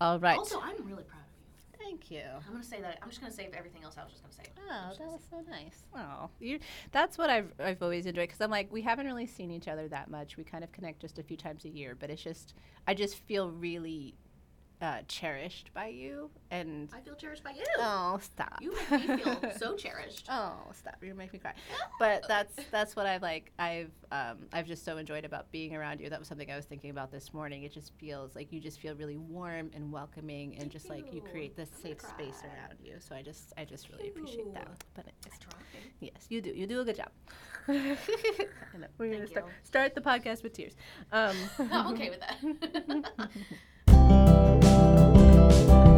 All right. Also, I'm really proud of you. Thank you. I'm gonna say that. I'm just gonna save everything else I was just gonna say. Oh, that was so nice. Oh, you. That's what I've I've always enjoyed because I'm like we haven't really seen each other that much. We kind of connect just a few times a year, but it's just I just feel really uh, cherished by you and. I feel cherished by you. Oh, stop. You make me feel so cherished. Oh, stop! Gonna make me cry. But that's that's what I've like. I've um, I've just so enjoyed about being around you. That was something I was thinking about this morning. It just feels like you just feel really warm and welcoming, and Thank just like you you. create this safe space around you. So I just I just really appreciate that. But I it's, try. yes, you do. You do a good job. We're gonna Thank start, start the podcast with tears. Um, I'm okay with that you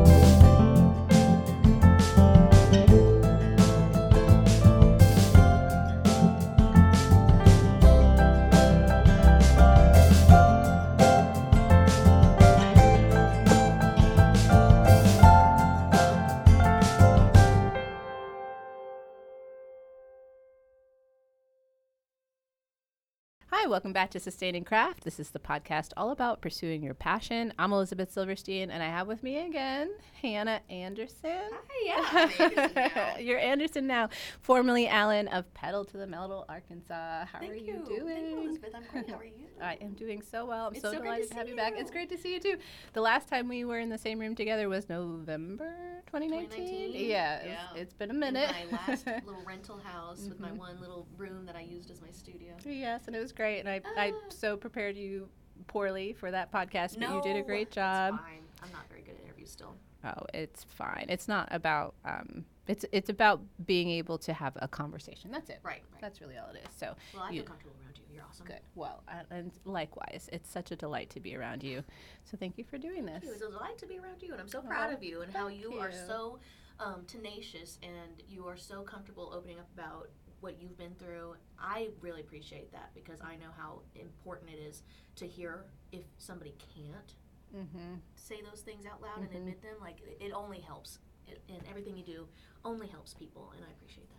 Hi, welcome back to Sustaining Craft. This is the podcast all about pursuing your passion. I'm Elizabeth Silverstein, and I have with me again Hannah Anderson. Hi, yeah. Anderson. You're Anderson now, formerly Allen of Petal to the Metal, Arkansas. How Thank are you. you, Thank you, doing? Elizabeth. I'm great. How are you? I am doing so well. I'm It's so, so delighted to, have you back. It's great to see you too. The last time we were in the same room together was November 2019. 2019? Yeah, it's- it's been a In minute. my last little rental house with my Mhm. one little room that I used as my studio. Yes, and it was great. And I, I Ah. so prepared you poorly for that podcast, but no, you did a great it's job. fine. I'm not very good at interviews still. Oh, it's fine. It's not about um, it's it's about being able to have a conversation. That's it. Right, right. That's really all it is. So well, I you- feel comfortable around you. You're awesome. good. Well, uh, and likewise, it's such a delight to be around you. So thank you for doing this. You. It's a delight to be around you, and I'm so proud of you and how thank you, are so um, tenacious and you are so comfortable opening up about what you've been through. I really appreciate that because I know how important it is to hear if somebody can't Mm-hmm. say those things out loud Mhm. and admit them. Like it, it only helps, it, and everything you do only helps people, and I appreciate that.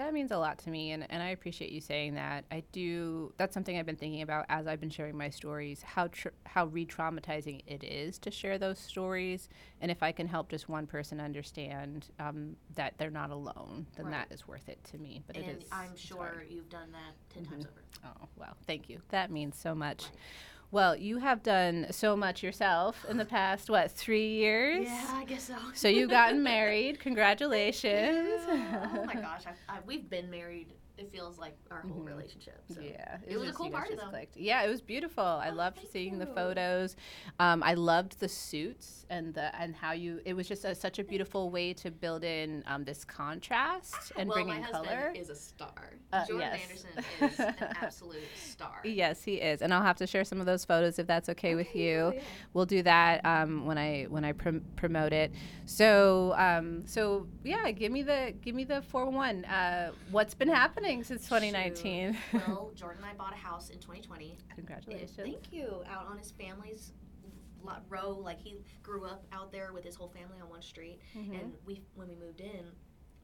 That means a lot to me, and, and I appreciate you saying that. I do. That's something I've been thinking about as I've been sharing my stories. How tr- how re-traumatizing it is to share those stories, and if I can help just one person understand um, that they're not alone, then Right. that is worth it to me. But it and is. I'm sure hard. you've done that 10 times over. Oh well, thank you. That means so much. Right. Well, you have done so much yourself in the past what three years? Yeah, I guess so. So you've gotten married. Congratulations. oh my gosh, I, I, we've been married. It feels like our whole Mhm. relationship. So. Yeah, It was a just- cool you guys party, though. clicked. Yeah, it was beautiful. I Oh, loved seeing the photos. Um, I loved the suits and the and how you. It was just a, such a beautiful way to build in um, this contrast and well, bring my in husband color. is a star. Uh, Jordan yes. Anderson is an absolute star. Yes, he is, and I'll have to share some of those photos if that's okay, with you. We'll do that um, when I when I prom- promote it. So um, so yeah, give me the give me the four one. Uh, what's been happening since 2019? well, Jordan and I bought a house in 2020. It- Congratulations. thank you. Out on his family's lot row, like he grew up out there with his whole family on one street, Mhm. and we when we moved in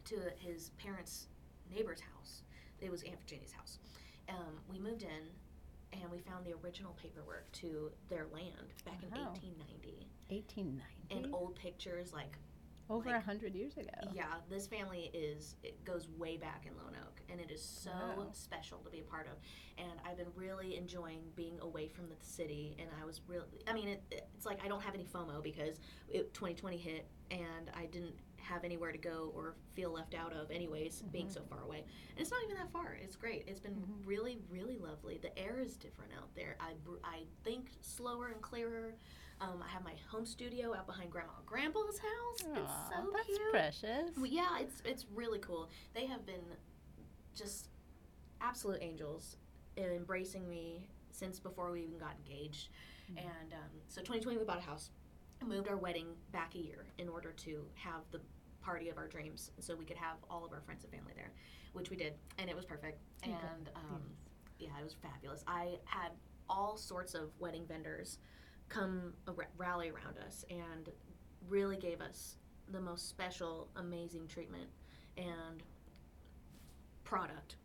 to his parents' neighbor's house, it was Aunt Virginia's house. Um, we moved in. And we found the original paperwork to their land back in 1890, 1890. and old pictures like Over a like- hundred years ago. Yeah, this family is it goes way back in Lone Oak, and it is so Wow. special to be a part of. And I've been really enjoying being away from the city. And I was really, I mean, it, it's like I don't have any FOMO because it, 2020 hit, and I didn't have anywhere to go or feel left out of, anyways, being Mhm. so far away. And it's not even that far. It's great. It's been Mhm. really, really lovely. The air is different out there. I I think slower and clearer. Um, I have my home studio out behind Grandma and Grandpa's house. Aw, it's so that's cute. precious. Well, yeah, it's it's really cool. They have been just absolute angels in embracing me since before we even got engaged. Mhm. And um, so 2020 we bought a house, moved our wedding back a year in order to have the party of our dreams, so we could have all of our friends and family there, which we did, and it was perfect. Okay. And um, yeah, it was fabulous. I had all sorts of wedding vendors come rally around us and really gave us the most special, amazing treatment and product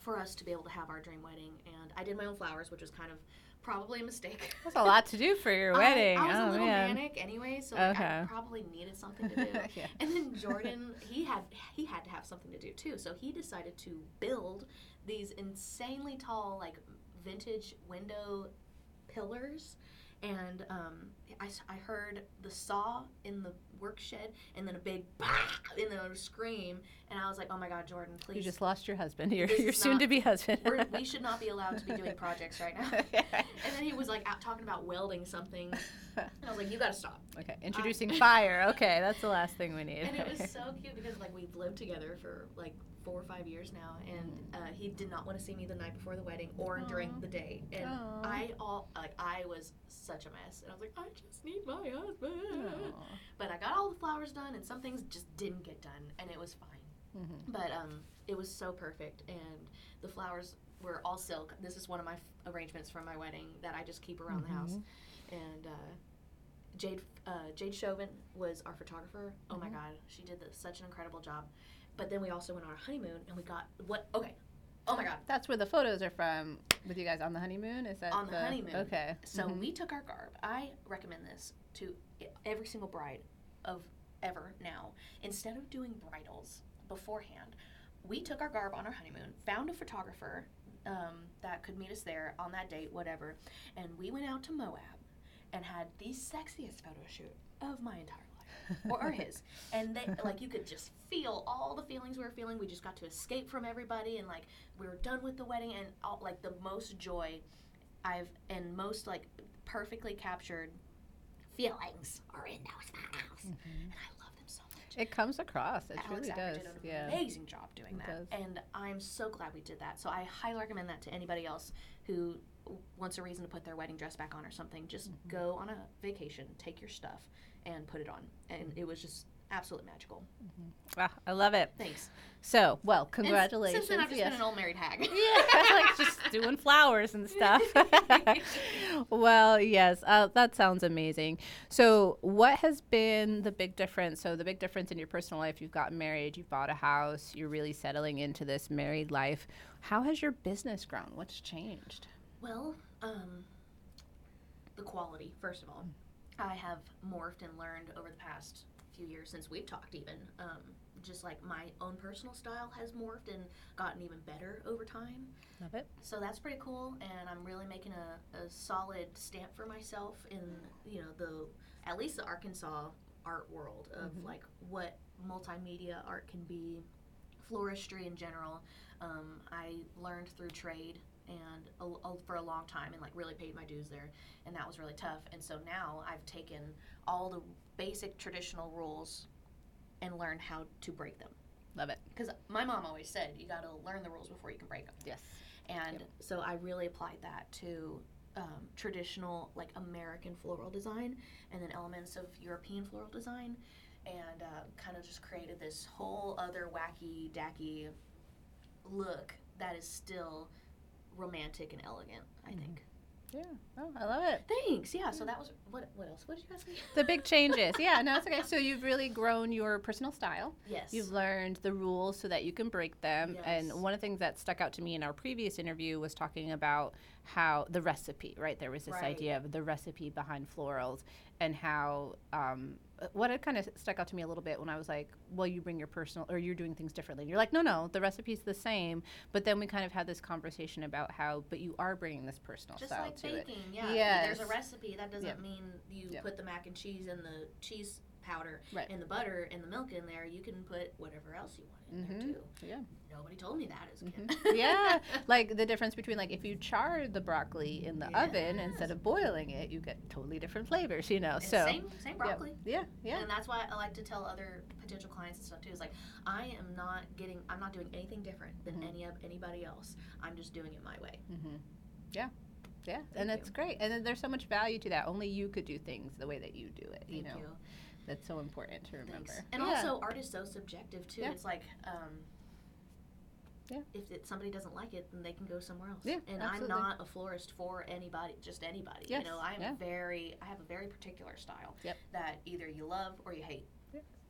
for us to be able to have our dream wedding. And I did my own flowers, which was kind of probably a mistake. That's a lot to do for your wedding. I, I was oh a little man. manic anyway, so like, I probably needed something to do. yeah. And then Jordan, he had he had to have something to do too. So he decided to build these insanely tall, like vintage window pillars. And um, I, I heard the saw in the work shed, and then a big bah, and then a scream, and I was like, "Oh my God, Jordan, please! You just lost your husband. Your, your soon to be husband. we're, should not be allowed to be doing projects right now." And then he was like out talking about welding something, and I was like, "You got to stop." okay, introducing fire. Okay, that's the last thing we need. and it was so cute because like we've lived together for like four or five years now and uh, he did not want to see me the night before the wedding or during the day and Aw. i all like i was such a mess and i was like i just need my husband Aw. but i got all the flowers done and some things just didn't get done and it was fine Mhm. but um it was so perfect and the flowers were all silk this is one of my f- arrangements from my wedding that i just keep around the house Mhm. and uh, Jade uh, Jade Chauvin was our photographer. Oh my Mhm. God, she did the, such an incredible job. But then we also went on our honeymoon and we got what? Okay, oh my God. That's where the photos are from with you guys on the honeymoon. Is that On the honeymoon. Okay. So Mhm. we took our garb. I recommend this to every single bride of ever now. Instead of doing bridals beforehand, we took our garb on our honeymoon, found a photographer um, that could meet us there on that date, whatever, and we went out to Moab and had the sexiest photo shoot of my entire life. Or, or his. And they like you could just feel all the feelings we were feeling. We just got to escape from everybody and like we were done with the wedding and all, like the most joy I've and most like perfectly captured feelings are in those photos. Mhm. And I love them so much. It comes across. It Alex really does. did an Yeah. amazing job doing It that. does. And I'm so glad we did that. So I highly recommend that to anybody else who wants a reason to put their wedding dress back on or something. Just Mhm. go on a vacation, take your stuff, and put it on. And it was just absolutely magical. Wow, I love it. Thanks. So, well, And congratulations. Since then, I've just yes. been an old married hag. yeah, like just doing flowers and stuff. well, yes, uh, that sounds amazing. So, what has been the big difference? So, the big difference in your personal life, you've gotten married, you've bought a house, you're really settling into this married life. How has your business grown? What's changed? Well, um, the quality, first of all. I have morphed and learned over the past few years since we've talked, even. Um, just like my own personal style has morphed and gotten even better over time. Love it. So that's pretty cool, and I'm really making a, a solid stamp for myself in you know the at least the Arkansas art world of Mhm. like what multimedia art can be, floristry in general. Um, I learned through trade and a, a- for a long time and like really paid my dues there, and that was really tough. And so now I've taken all the basic traditional rules and learned how to break them. Love it. Because my mom always said you got to learn the rules before you can break them. Yes. And Yep. so I really applied that to um, traditional, like American floral design, and then elements of European floral design, and uh, kind of just created this whole other wacky, dacky look that is still romantic and elegant. I Mhm. think. Yeah. Oh, I love it. Thanks. Yeah. So that was what? What else? What did you guys say? The big changes. Yeah, no, it's okay. So you've really grown your personal style. Yes. You've learned the rules so that you can break them. Yes. And one of the things that stuck out to me in our previous interview was talking about how the recipe, right? There was this Right. idea of the recipe behind florals and how um, what had kind of stuck out to me a little bit when I was like, well, you bring your personal or you're doing things differently. And you're like, no, no, the recipe's the same. But then we kind of had this conversation about how, but you are bringing this personal Just style like to it. baking, yeah. There's a recipe. That doesn't Yep. mean you Yep. put the mac and cheese and the cheese powder Right. and the butter and the milk in there. You can put whatever else you want in Mhm. there too. Yeah. Nobody told me that as a kid. Mhm. yeah, like the difference between like if you char the broccoli in the oven instead of boiling it, you get totally different flavors, you know. And So same same broccoli. yeah, yeah, And that's why I like to tell other potential clients and stuff too. Is like I am not getting, I'm not doing anything different than Mhm. any of anybody else. I'm just doing it my way. Mm-hmm. yeah, yeah, Thank and it's you. great. And then there's so much value to that. Only you could do things the way that you do it. you know, you. That's so important to remember. Thanks. And Yeah. also, art is so subjective too. Yeah. It's like, um, Yeah. if it, somebody doesn't like it, then they can go somewhere else. Yeah, and absolutely. I'm not a florist for anybody, just anybody. Yes, You know, I'm yeah. very, I have a very particular style Yep. that either you love or you hate,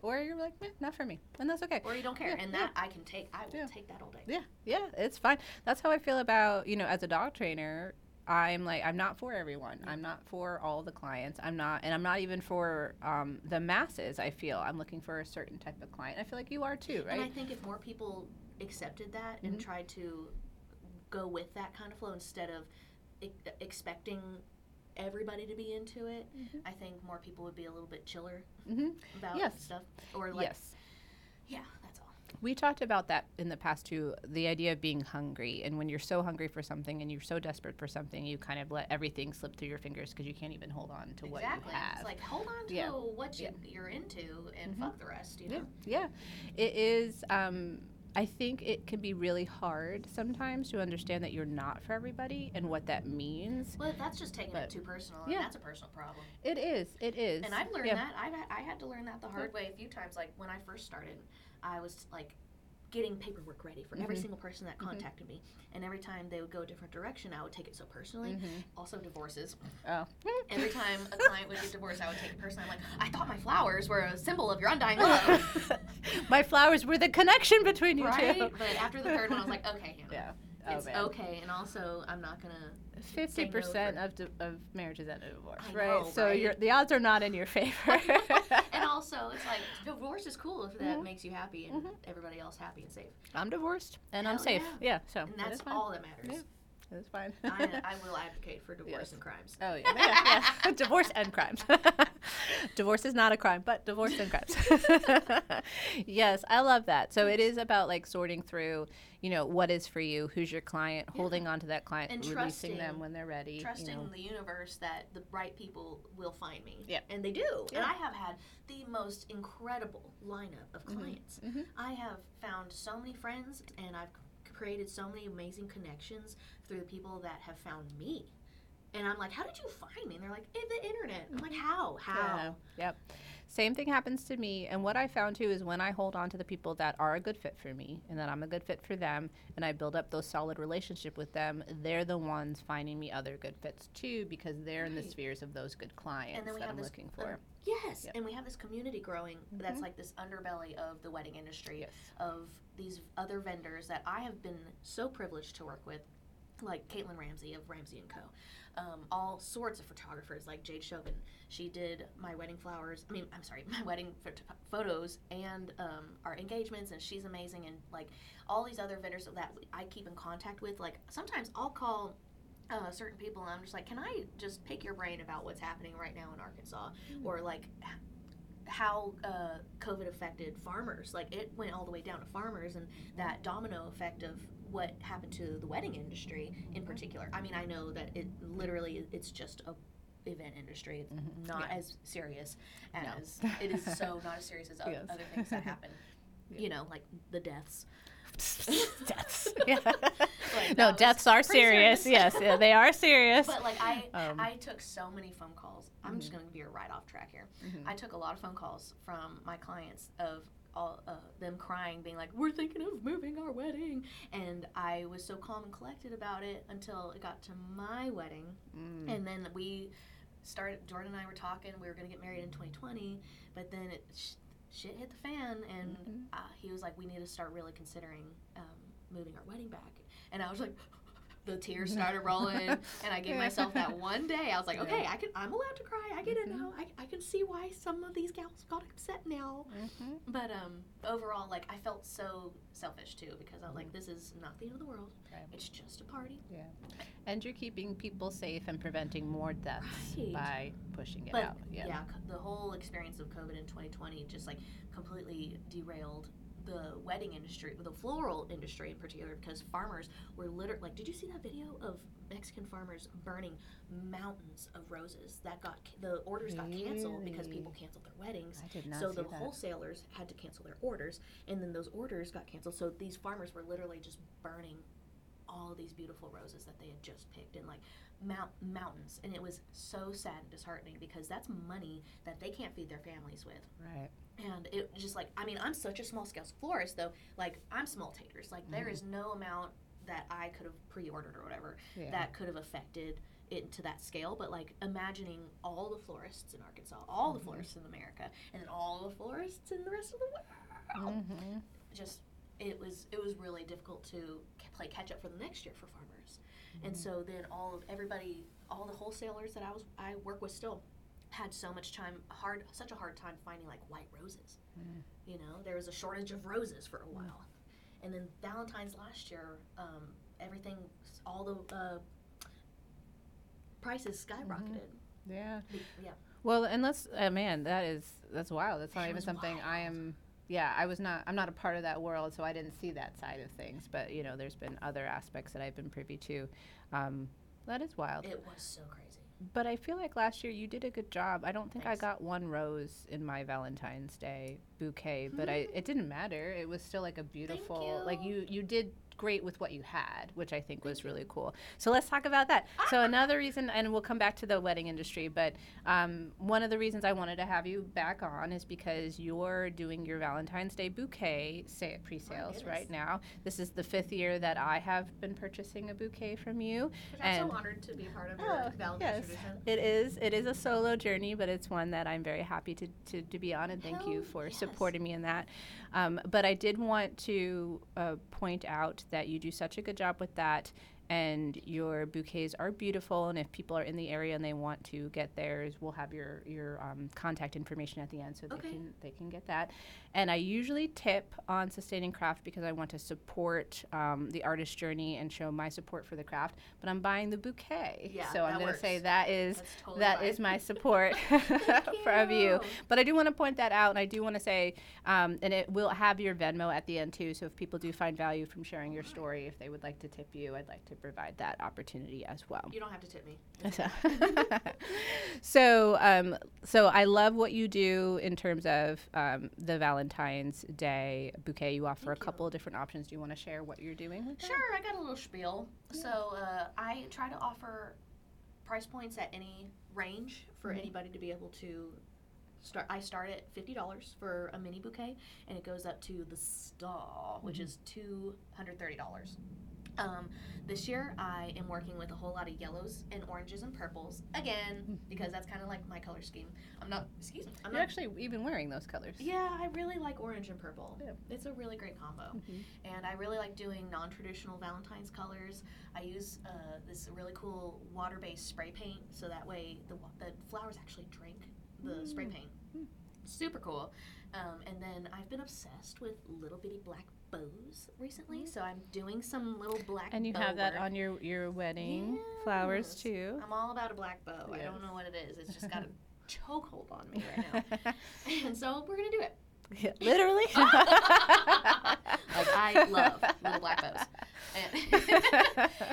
or you're like, eh, not for me, and that's okay. or you don't care, Yeah, and yeah. that I can take. I will Yeah. take that all day. Yeah, yeah, it's fine. That's how I feel about you know as a dog trainer. I'm like I'm not for everyone. I'm not for all the clients. I'm not, and I'm not even for um, the masses. I feel I'm looking for a certain type of client. I feel like you are too, right? And I think if more people accepted that and Mhm. tried to go with that kind of flow instead of e- expecting everybody to be into it, Mhm. I think more people would be a little bit chiller hmm about Yes. stuff. Or like, yes. yeah. We talked about that in the past too. The idea of being hungry, and when you're so hungry for something and you're so desperate for something, you kind of let everything slip through your fingers because you can't even hold on to what you exactly. have. It's like hold on to Yeah. what you, Yeah. you're into and Mhm. fuck the rest. You know. Yeah, yeah. It is. Um, I think it can be really hard sometimes to understand that you're not for everybody and what that means. Well, that's just taking But- it too personal, yeah. and that's a personal problem. It is. It is. And I've learned yeah. that. I've, I had to learn that the hard way a few times. Like when I first started, I was like getting paperwork ready for every Mhm. single person that contacted me. And every time they would go a different direction, I would take it so personally. Mhm. Also, divorces. Oh. Every time a client would get divorced, I would take it personally. I'm like, I thought my flowers were a symbol of your undying love. My flowers were the connection between you right? two. But after the third one, I was like, okay, Hannah. Yeah. Oh, It's man. okay, and also I'm not gonna. Fifty percent for- of di- of marriages end in divorce, I right? know, so right? you're, the odds are not in your favor. and also, it's like divorce is cool if that Mhm. makes you happy and Mhm. everybody else happy and safe. I'm divorced and I'm safe. yeah. Yeah, so And that's fine. all that matters. Yeah. It's fine. I, I will advocate for divorce Yes. and crimes. Oh yeah, yeah, yeah. divorce and crimes. divorce is not a crime, but divorce and crimes. yes, I love that. So it is about like sorting through, you know, what is for you, who's your client, Yeah. holding on to that client, And releasing them when they're ready. Trusting you know. the universe that the right people will find me. Yeah. And they do. And I have had the most incredible lineup of Mhm. clients. Mhm. I have found so many friends and I've created so many amazing connections through the people that have found me. And I'm like, how did you find me? And they're like, in the internet. I'm like, how? How? Yeah. Yep. Same thing happens to me. And what I found too is when I hold on to the people that are a good fit for me and that I'm a good fit for them and I build up those solid relationship with them, they're the ones finding me other good fits too because they're in the spheres of those good clients that I'm this, looking um, for. Yes. Yep. And we have this community growing that's Mhm. like this underbelly of the wedding industry. yes. of these other vendors that I have been so privileged to work with, like Caitlin Ramsey of Ramsey and Co. Um, all sorts of photographers like Jade Chauvin. She did my wedding flowers. I mean, I'm sorry, my wedding phot- photos and um, our engagements, and she's amazing. And like all these other vendors that I keep in contact with, like sometimes I'll call. Uh, certain people, and I'm just like, can I just pick your brain about what's happening right now in Arkansas, or like how uh, COVID affected farmers. Like it went all the way down to farmers, and that domino effect of what happened to the wedding industry in particular. I mean, I know that it literally it's just a event industry. It's Mhm. not Yeah. as serious No. as it is so not as serious as o- Yes. other things that happen. Yeah. You know, like the deaths. deaths. Yeah. Like, no, deaths are serious. serious. yes, yeah, they are serious. But like I, Um, I took so many phone calls. I'm just Mhm. going to be right off track here. Mhm. I took a lot of phone calls from my clients of all uh, them crying, being like, "We're thinking of moving our wedding," and I was so calm and collected about it until it got to my wedding, Mm. and then we started. Jordan and I were talking. We were going to get married in 2020, but then it sh- shit hit the fan, and Mhm. uh, he was like, "We need to start really considering um, moving our wedding back," and I was like. The tears started rolling, and I gave myself that one day. I was like, "Okay, I can. I'm allowed to cry. I get it Mhm. now. I, I can see why some of these gals got upset now." Mhm. But um, overall, like I felt so selfish too because I was like, "This is not the end of the world. Right. It's just a party." yeah And you're keeping people safe and preventing more deaths Right. by pushing it But out. yeah, Yeah. the whole experience of COVID in 2020 just like completely derailed the wedding industry, the floral industry in particular, because farmers were literally like, did you see that video of Mexican farmers burning mountains of roses that got the orders got canceled because people canceled their weddings. I did not so the that. wholesalers had to cancel their orders, and then those orders got canceled. So these farmers were literally just burning all these beautiful roses that they had just picked in like mount mountains, and it was so sad and disheartening because that's money that they can't feed their families with. Right. And it just like I mean I'm such a small scale florist though. Like I'm small taters. Like there Mhm. is no amount that I could have pre-ordered or whatever Yeah. that could have affected it to that scale. But like imagining all the florists in Arkansas, all the Mhm. florists in America, and then all the florists in the rest of the world. Mhm. Just it was it was really difficult to play catch up for the next year for farmers. And so then all of everybody, all the wholesalers that I was I work with still had so much time hard such a hard time finding like white roses. Mm. You know, there was a shortage of roses for a while. And then Valentine's last year, um, everything, all the uh, prices skyrocketed. Yeah. Be- Yeah. Well, and let's, uh, man, that is that's wild. That's not That even something I am. Yeah, I was not. I'm not a part of that world, so I didn't see that side of things. But you know, there's been other aspects that I've been privy to. Um, that is wild. It was so crazy. But I feel like last year you did a good job. I don't think Thanks. I got one rose in my Valentine's Day bouquet, but I mm-hmm. it didn't matter. It was still like a beautiful like you. you you did great with what you had, which I think was really cool. So let's talk about that. So another reason, and we'll come back to the wedding industry, but um, one of the reasons I wanted to have you back on is because you're doing your Valentine's Day bouquet sa- pre-sales goodness. right now. This is the fifth year that I have been purchasing a bouquet from you. Which I'm so honored to be part of Oh, your Valentine's yes. tradition. It is. It is a solo journey, but it's one that I'm very happy to, to, to be on, and thank you for yes. supporting me in that. Um, but I did want to uh, point out that you do such a good job with that, and your bouquets are beautiful. And if people are in the area and they want to get theirs, we'll have your your um, contact information at the end, so Okay. they can they can get that. And I usually tip on sustaining craft because I want to support um, the artist journey and show my support for the craft. But I'm buying the bouquet, Yeah, so I'm going to say that is totally that fine. is my support for of you. you. But I do want to point that out, and I do want to say, um, and it will have your Venmo at the end too. So if people do find value from sharing your story, if they would like to tip you, I'd like to provide that opportunity as well. You don't have to tip me. So, so, um, so I love what you do in terms of um, the Valentine's Day bouquet. You offer Thank a you. couple of different options. Do you want to share what you're doing? Sure, I got a little spiel. So uh, I try to offer price points at any range for Mhm. anybody to be able to start. I start at fifty dollars for a mini bouquet, and it goes up to the star, which Mhm. is two hundred thirty dollars. Um, this year, I am working with a whole lot of yellows and oranges and purples again because that's kind of like my color scheme. I'm not. Excuse me. I'm You're not. actually even wearing those colors. Yeah, I really like orange and purple. Yeah. It's a really great combo Mhm. and I really like doing non-traditional Valentine's colors. I use uh, this really cool water-based spray paint, so that way the the flowers actually drink the spray Mm. paint. Mm. Super cool. Um, and then I've been obsessed with little bitty black bows recently, so I'm doing some little black. And you have that work. on your your wedding flowers too. I'm all about a black bow. I don't know what it is. It's just got a chokehold on me right now, and so we're gonna do it. Yeah, Literally. Like I love little black bows. And,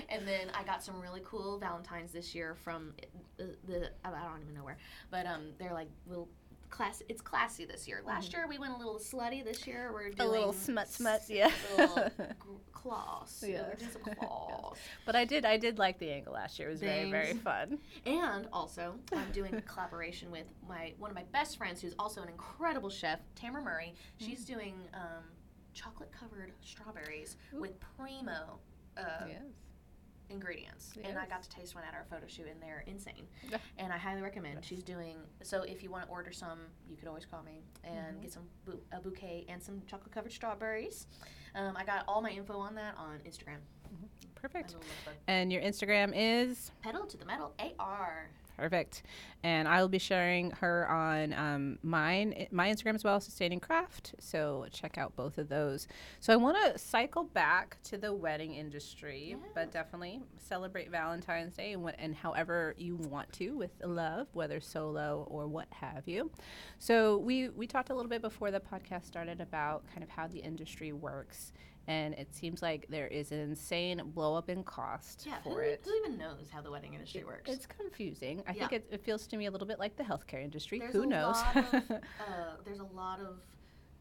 and then I got some really cool Valentines this year from the, the I don't even know where, but um, they're like little class. It's classy this year. Last year we went a little slutty. This year we're doing a little smut smut, yeah. little claws. Yes. We're doing some claws. but I did I did like the angle last year. It was very very fun. And also, I'm doing a collaboration with my one of my best friends, who's also an incredible chef, Tamara Murray. She's doing um, chocolate covered strawberries Ooh. with primo uh, yes. Ingredients. And I got to taste one at our photo shoot, and they're insane. Yeah. And I highly recommend. Yes. She's doing so. If you want to order some, you could always call me and Mhm. get some bu- a bouquet and some chocolate covered strawberries. Um, I got all my info on that on Instagram. Perfect. My little lookbook. And your Instagram is Petal to the metal, AR. Perfect. And I will be sharing her on um, mine, my Instagram as well, Sustaining Craft. So check out both of those. So I want to cycle back to the wedding industry, but definitely celebrate Valentine's Day and, what, and however you want to with love, whether solo or what have you. So we we talked a little bit before the podcast started about kind of how the industry works. And it seems like there is an insane blow up in cost Yeah, for who, it. who even knows how the wedding industry works? It's confusing. I Yeah. think it, it feels to me a little bit like the healthcare industry. There's Who knows? of- uh, there's a lot of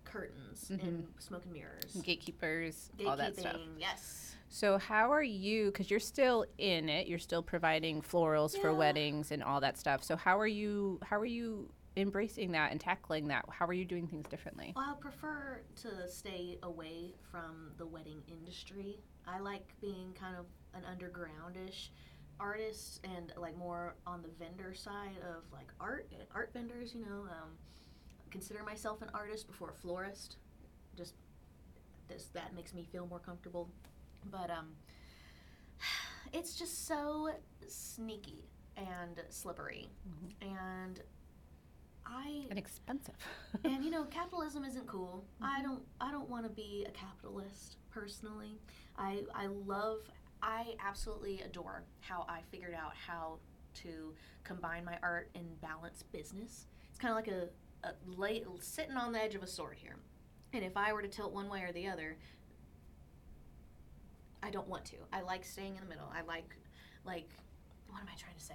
curtains and Mhm. smoke and mirrors. Gatekeepers, all that stuff. Yes. So, how are you? Because you're still in it. You're still providing florals for weddings and all that stuff. So, how are you? How are you embracing that and tackling that? How are you doing things differently? Well, I prefer to stay away from the wedding industry. I like being kind of an undergroundish artist and like more on the vendor side of like art art vendors. You know, um, consider myself an artist before a florist. Just this that makes me feel more comfortable. But um, it's just so sneaky and slippery, and I And expensive. and you know capitalism isn't cool. I mm-hmm. don't i don't want to be a capitalist personally. I i love i absolutely adore how i figured out how to combine my art and balance business. It's kind of like a, a lay, sitting on the edge of a sword here. And if i were to tilt one way or the other i don't want to. I like staying in the middle. I like like what am i trying to say?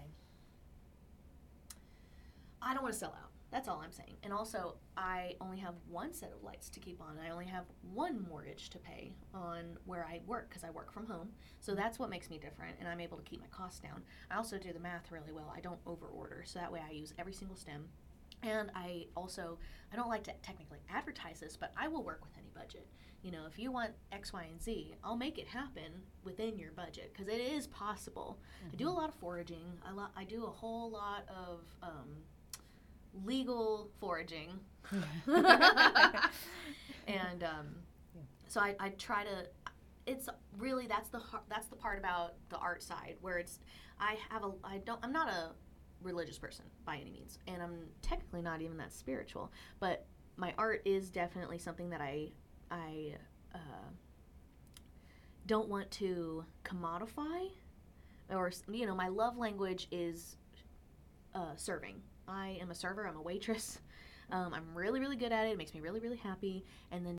I don't want to sell out that's all I'm saying. And also, I only have one set of lights to keep on. I only have one mortgage to pay on where I work because I work from home. So that's what makes me different, and I'm able to keep my costs down. I also do the math really well. I don't over order, so that way I use every single stem. And I also, I don't like to technically advertise this, but I will work with any budget. You know, if you want X, Y, and Z, I'll make it happen within your budget because it is possible. I do a lot of foraging. I, lo- I do a whole lot of um, legal foraging. and um, so I, I try to it's really that's the that's the part about the art side where it's I have a I don't I'm not a religious person by any means and I'm technically not even that spiritual but my art is definitely something that I I uh, don't want to commodify or you know my love language is uh, serving I am a server I'm a waitress. Um, I'm really really good at it it makes me really really happy. And then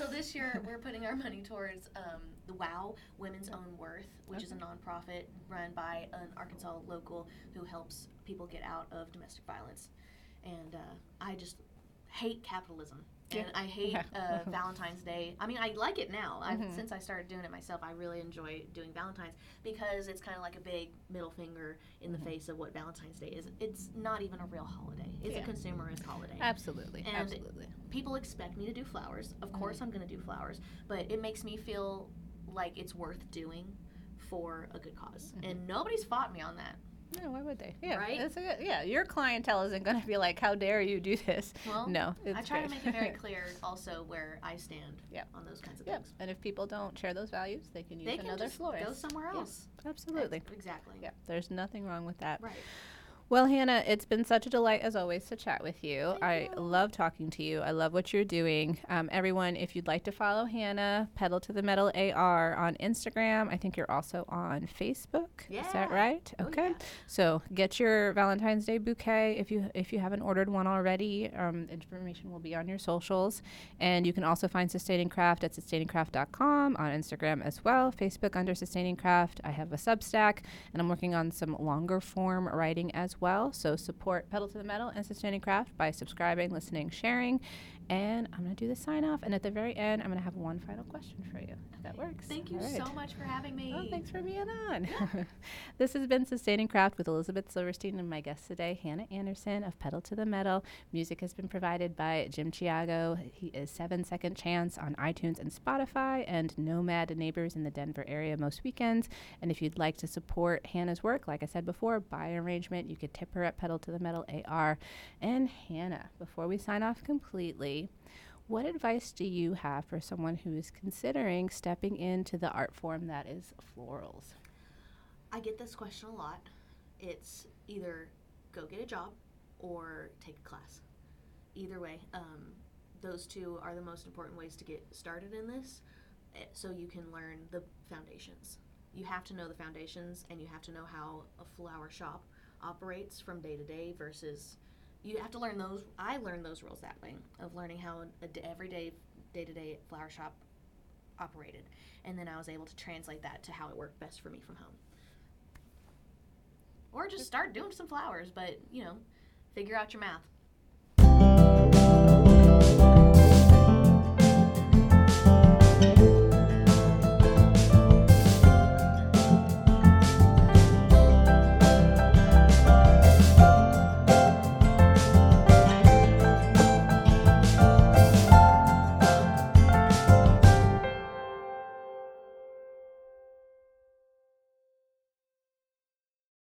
So this year we're putting our money towards um, the WOW Women's Own Worth, which is a nonprofit run by an Arkansas local who helps people get out of domestic violence. And uh, I just hate capitalism. And Yeah. I hate Yeah. uh, Valentine's Day. I mean, I like it now. I've, Mhm. Since I started doing it myself, I really enjoy doing Valentine's because it's kind of like a big middle finger in the Mhm. face of what Valentine's Day is. It's not even a real holiday. It's Yeah. a consumerist holiday Absolutely. And- absolutely. people expect me to do flowers. Of course, I'm going to do flowers, but it makes me feel like it's worth doing for a good because Mhm. And nobody's fought me on that. No, why would they? Yeah, Right? It's a good, yeah, your clientele isn't going to be like, "How dare you do this?" Well, no, I try to make it very clear also where I stand Yep. on those kinds of Yep. things. And if people don't share those values, they can use They can another just florist. go somewhere Yeah. else. Absolutely. Exactly. Yeah, there's nothing wrong with that. Right. Well, Hannah, it's been such a delight as always to chat with you. I love talking to you. I love what you're doing. Um, everyone, if you'd like to follow Hannah, Petal to the Metal AR on Instagram. I think you're also on Facebook. Is that Yeah. right? Oh, Okay. yeah. So get your Valentine's Day bouquet if you if you haven't ordered one already. Um, information will be on your socials, and you can also find Sustaining Craft at sustainingcraft.com on Instagram as well. Facebook under Sustaining Craft. I have a Substack, and I'm working on some longer form writing as well. So support Petal to the Metal and Sustaining Craft by subscribing, listening, sharing. And I'm gonna do the sign off, and at the very end, I'm gonna have one final question for you. If that works. Thank you right. so much for having me. Oh, thanks for being on. this has been Sustaining Craft with Elizabeth Silverstein and my guest today, Hannah Anderson of Petal to the Metal. Music has been provided by Jim Chiago. He is Seven Second Chance on iTunes and Spotify, and Nomad Neighbors in the Denver area most weekends. And if you'd like to support Hannah's work, like I said before, by arrangement, you could tip her at Petal to the Metal AR. And Hannah, before we sign off completely, what advice do you have for someone who is considering stepping into the art form that is florals? I get this question a lot. It's either go get a job or take a class. Either way, um, those two are the most important ways to get started in this eh, so you can learn the foundations. You have to know the foundations and you have to know how a flower shop operates from day to day versus you have to learn those. I learned those rules that way of learning how a d- everyday, day to day flower shop operated. And then I was able to translate that to how it worked best for me from home or just start doing some flowers but you know figure out your math